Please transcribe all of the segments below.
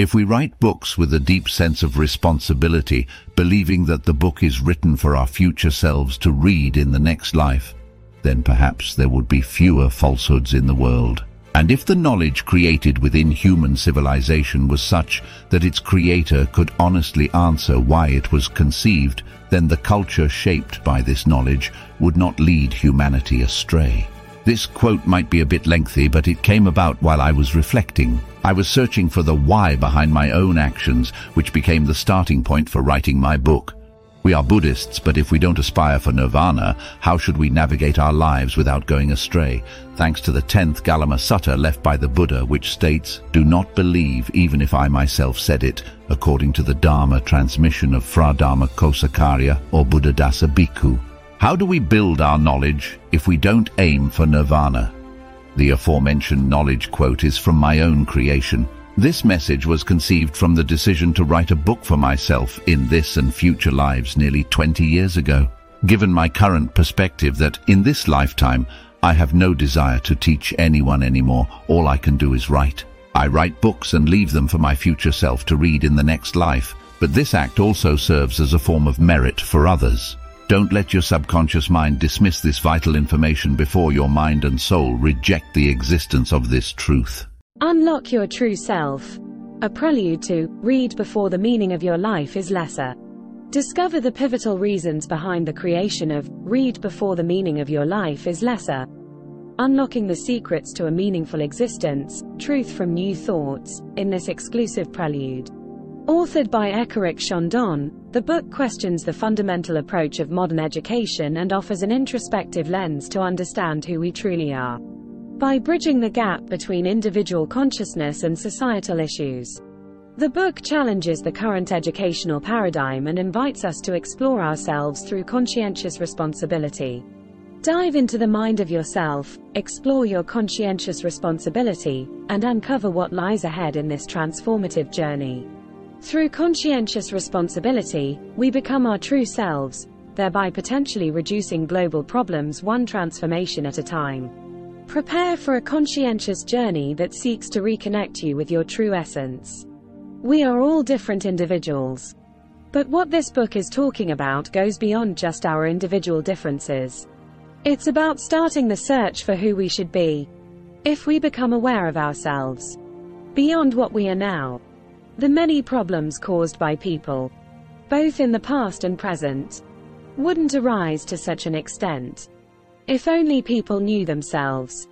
If we write books with a deep sense of responsibility, believing that the book is written for our future selves to read in the next life, then perhaps there would be fewer falsehoods in the world. And if the knowledge created within human civilization was such that its creator could honestly answer why it was conceived, then the culture shaped by this knowledge would not lead humanity astray. This quote might be a bit lengthy, but it came about while I was reflecting. I was searching for the why behind my own actions, which became the starting point for writing my book. We are Buddhists, but if we don't aspire for nirvana, how should we navigate our lives without going astray? Thanks to the 10th Kalama Sutta left by the Buddha, which states, Do not believe even if I myself said it, according to the Dharma transmission of Fra Dharma Kosakarya or Buddhadasa Bhikkhu. How do we build our knowledge if we don't aim for nirvana? The aforementioned knowledge quote is from my own creation. This message was conceived from the decision to write a book for myself in this and future lives nearly 20 years ago. Given my current perspective that in this lifetime I have no desire to teach anyone anymore, all I can do is write. I write books and leave them for my future self to read in the next life, but this act also serves as a form of merit for others. Don't let your subconscious mind dismiss this vital information before your mind and soul reject the existence of this truth. Unlock your true self. A prelude to Read Before the Meaning of Your Life is Lesser. Discover the pivotal reasons behind the creation of Read Before the Meaning of Your Life is Lesser. Unlocking the secrets to a meaningful existence, truth from new thoughts, in this exclusive prelude. Authored by Ekarach Chandon, the book questions the fundamental approach of modern education and offers an introspective lens to understand who we truly are. By bridging the gap between individual consciousness and societal issues. The book challenges the current educational paradigm and invites us to explore ourselves through conscientious responsibility. Dive into the mind of yourself, explore your conscientious responsibility, and uncover what lies ahead in this transformative journey. Through conscientious responsibility, we become our true selves, thereby potentially reducing global problems one transformation at a time. Prepare for a conscientious journey that seeks to reconnect you with your true essence. We are all different individuals. But what this book is talking about goes beyond just our individual differences. It's about starting the search for who we should be. If we become aware of ourselves, beyond what we are now, the many problems caused by people, both in the past and present, wouldn't arise to such an extent. If only people knew themselves.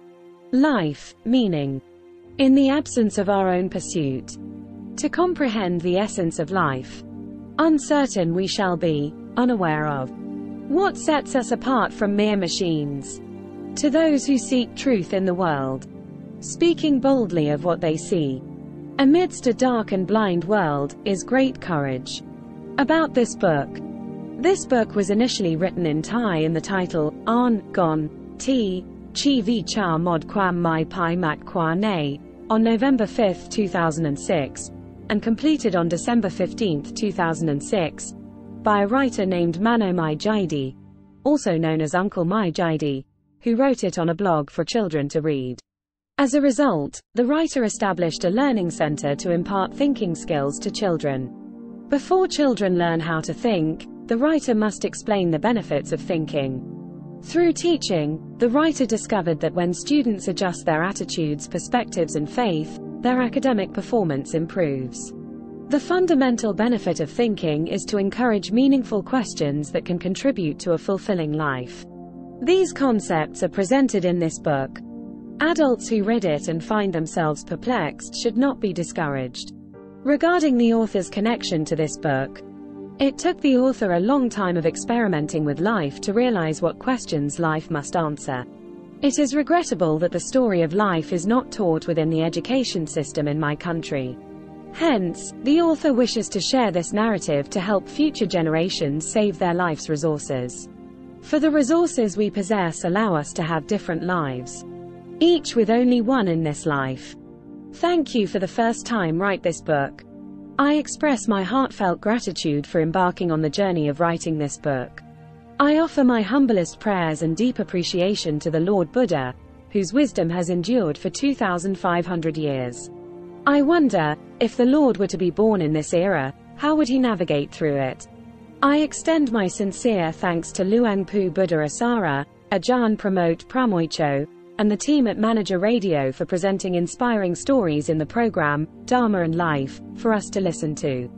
Life, meaning. In the absence of our own pursuit. To comprehend the essence of life. Uncertain we shall be, unaware of. What sets us apart from mere machines? To those who seek truth in the world. Speaking boldly of what they see. Amidst a dark and blind world, is great courage. About this book. This book was initially written in Thai in the title, An, Gon, T, Chi Vi Cha Mod Quam Mai Pai Mat Qua Ne, on November 5, 2006, and completed on December 15, 2006, by a writer named Mano Mai Jaidi, also known as Uncle Mai Jaidi, who wrote it on a blog for children to read. As a result, the writer established a learning center to impart thinking skills to children. Before children learn how to think, the writer must explain the benefits of thinking. Through teaching, the writer discovered that when students adjust their attitudes, perspectives, and faith, their academic performance improves. The fundamental benefit of thinking is to encourage meaningful questions that can contribute to a fulfilling life. These concepts are presented in this book, Adults who read it and find themselves perplexed should not be discouraged. Regarding the author's connection to this book, it took the author a long time of experimenting with life to realize what questions life must answer. It is regrettable that the story of life is not taught within the education system in my country. Hence, the author wishes to share this narrative to help future generations save their life's resources. For the resources we possess allow us to have different lives each with only one in this life. Thank you for the first time write this book. I express my heartfelt gratitude for embarking on the journey of writing this book. I offer my humblest prayers and deep appreciation to the Lord Buddha, whose wisdom has endured for 2,500 years. I wonder, if the Lord were to be born in this era, how would he navigate through it? I extend my sincere thanks to Luangpu Buddha Asara, Ajahn Pramod Pramoicho, and the team at Manager Radio for presenting inspiring stories in the program, Dharma and Life, for us to listen to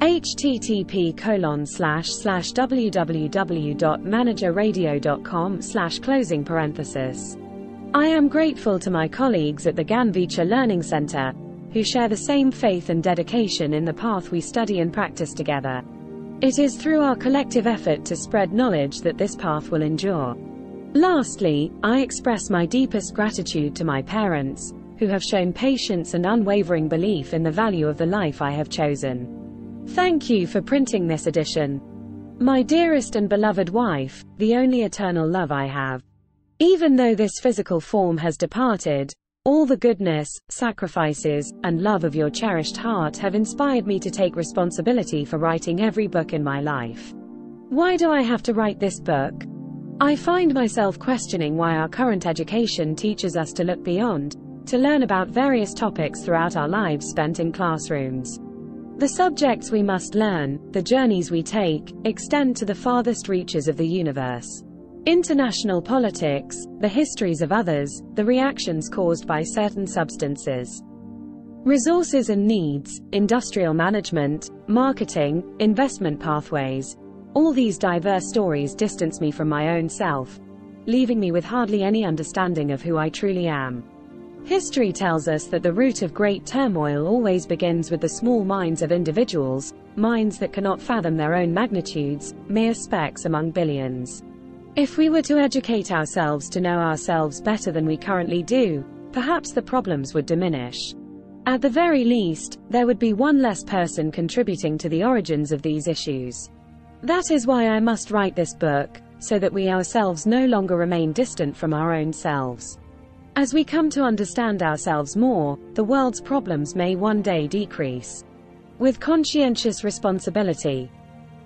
http colon slash slash www.managerradio.com slash closing parenthesis. I am grateful to my colleagues at the Ganvicha Learning Center, who share the same faith and dedication in the path we study and practice together. It is through our collective effort to spread knowledge that this path will endure. Lastly, I express my deepest gratitude to my parents, who have shown patience and unwavering belief in the value of the life I have chosen. Thank you for printing this edition. My dearest and beloved wife, the only eternal love I have. Even though this physical form has departed, all the goodness, sacrifices, and love of your cherished heart have inspired me to take responsibility for writing every book in my life. Why do I have to write this book? I find myself questioning why our current education teaches us to look beyond, to learn about various topics throughout our lives spent in classrooms. The subjects we must learn, the journeys we take, extend to the farthest reaches of the universe. International politics, the histories of others, the reactions caused by certain substances. Resources and needs, industrial management, marketing, investment pathways. All these diverse stories distance me from my own self, leaving me with hardly any understanding of who I truly am. History tells us that the root of great turmoil always begins with the small minds of individuals, minds that cannot fathom their own magnitudes, mere specks among billions. If we were to educate ourselves to know ourselves better than we currently do, perhaps the problems would diminish. At the very least, there would be one less person contributing to the origins of these issues. That is why I must write this book, so that we ourselves no longer remain distant from our own selves. As we come to understand ourselves more, the world's problems may one day decrease. With conscientious responsibility.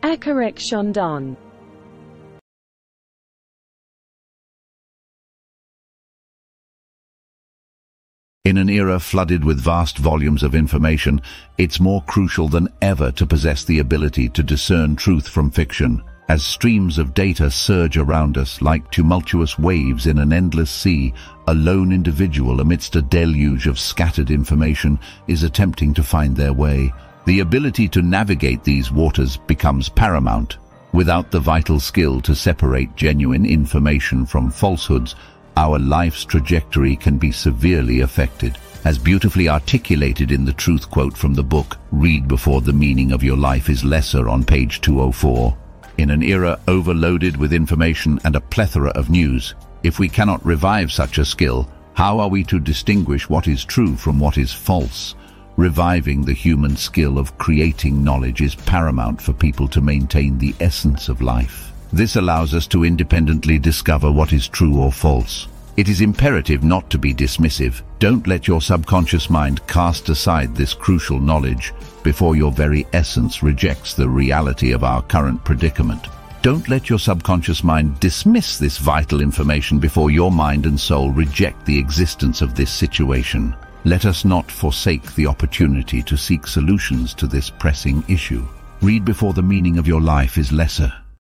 Ekarach Chandon. In an era flooded with vast volumes of information, it's more crucial than ever to possess the ability to discern truth from fiction. As streams of data surge around us like tumultuous waves in an endless sea, a lone individual amidst a deluge of scattered information is attempting to find their way. The ability to navigate these waters becomes paramount. Without the vital skill to separate genuine information from falsehoods, our life's trajectory can be severely affected. As beautifully articulated in the truth quote from the book, Read Before the Meaning of Your Life is Lesser on page 204. In an era overloaded with information and a plethora of news, if we cannot revive such a skill, how are we to distinguish what is true from what is false? Reviving the human skill of creating knowledge is paramount for people to maintain the essence of life. This allows us to independently discover what is true or false. It is imperative not to be dismissive. Don't let your subconscious mind cast aside this crucial knowledge before your very essence rejects the reality of our current predicament. Don't let your subconscious mind dismiss this vital information before your mind and soul reject the existence of this situation. Let us not forsake the opportunity to seek solutions to this pressing issue. Read before the meaning of your life is lesser.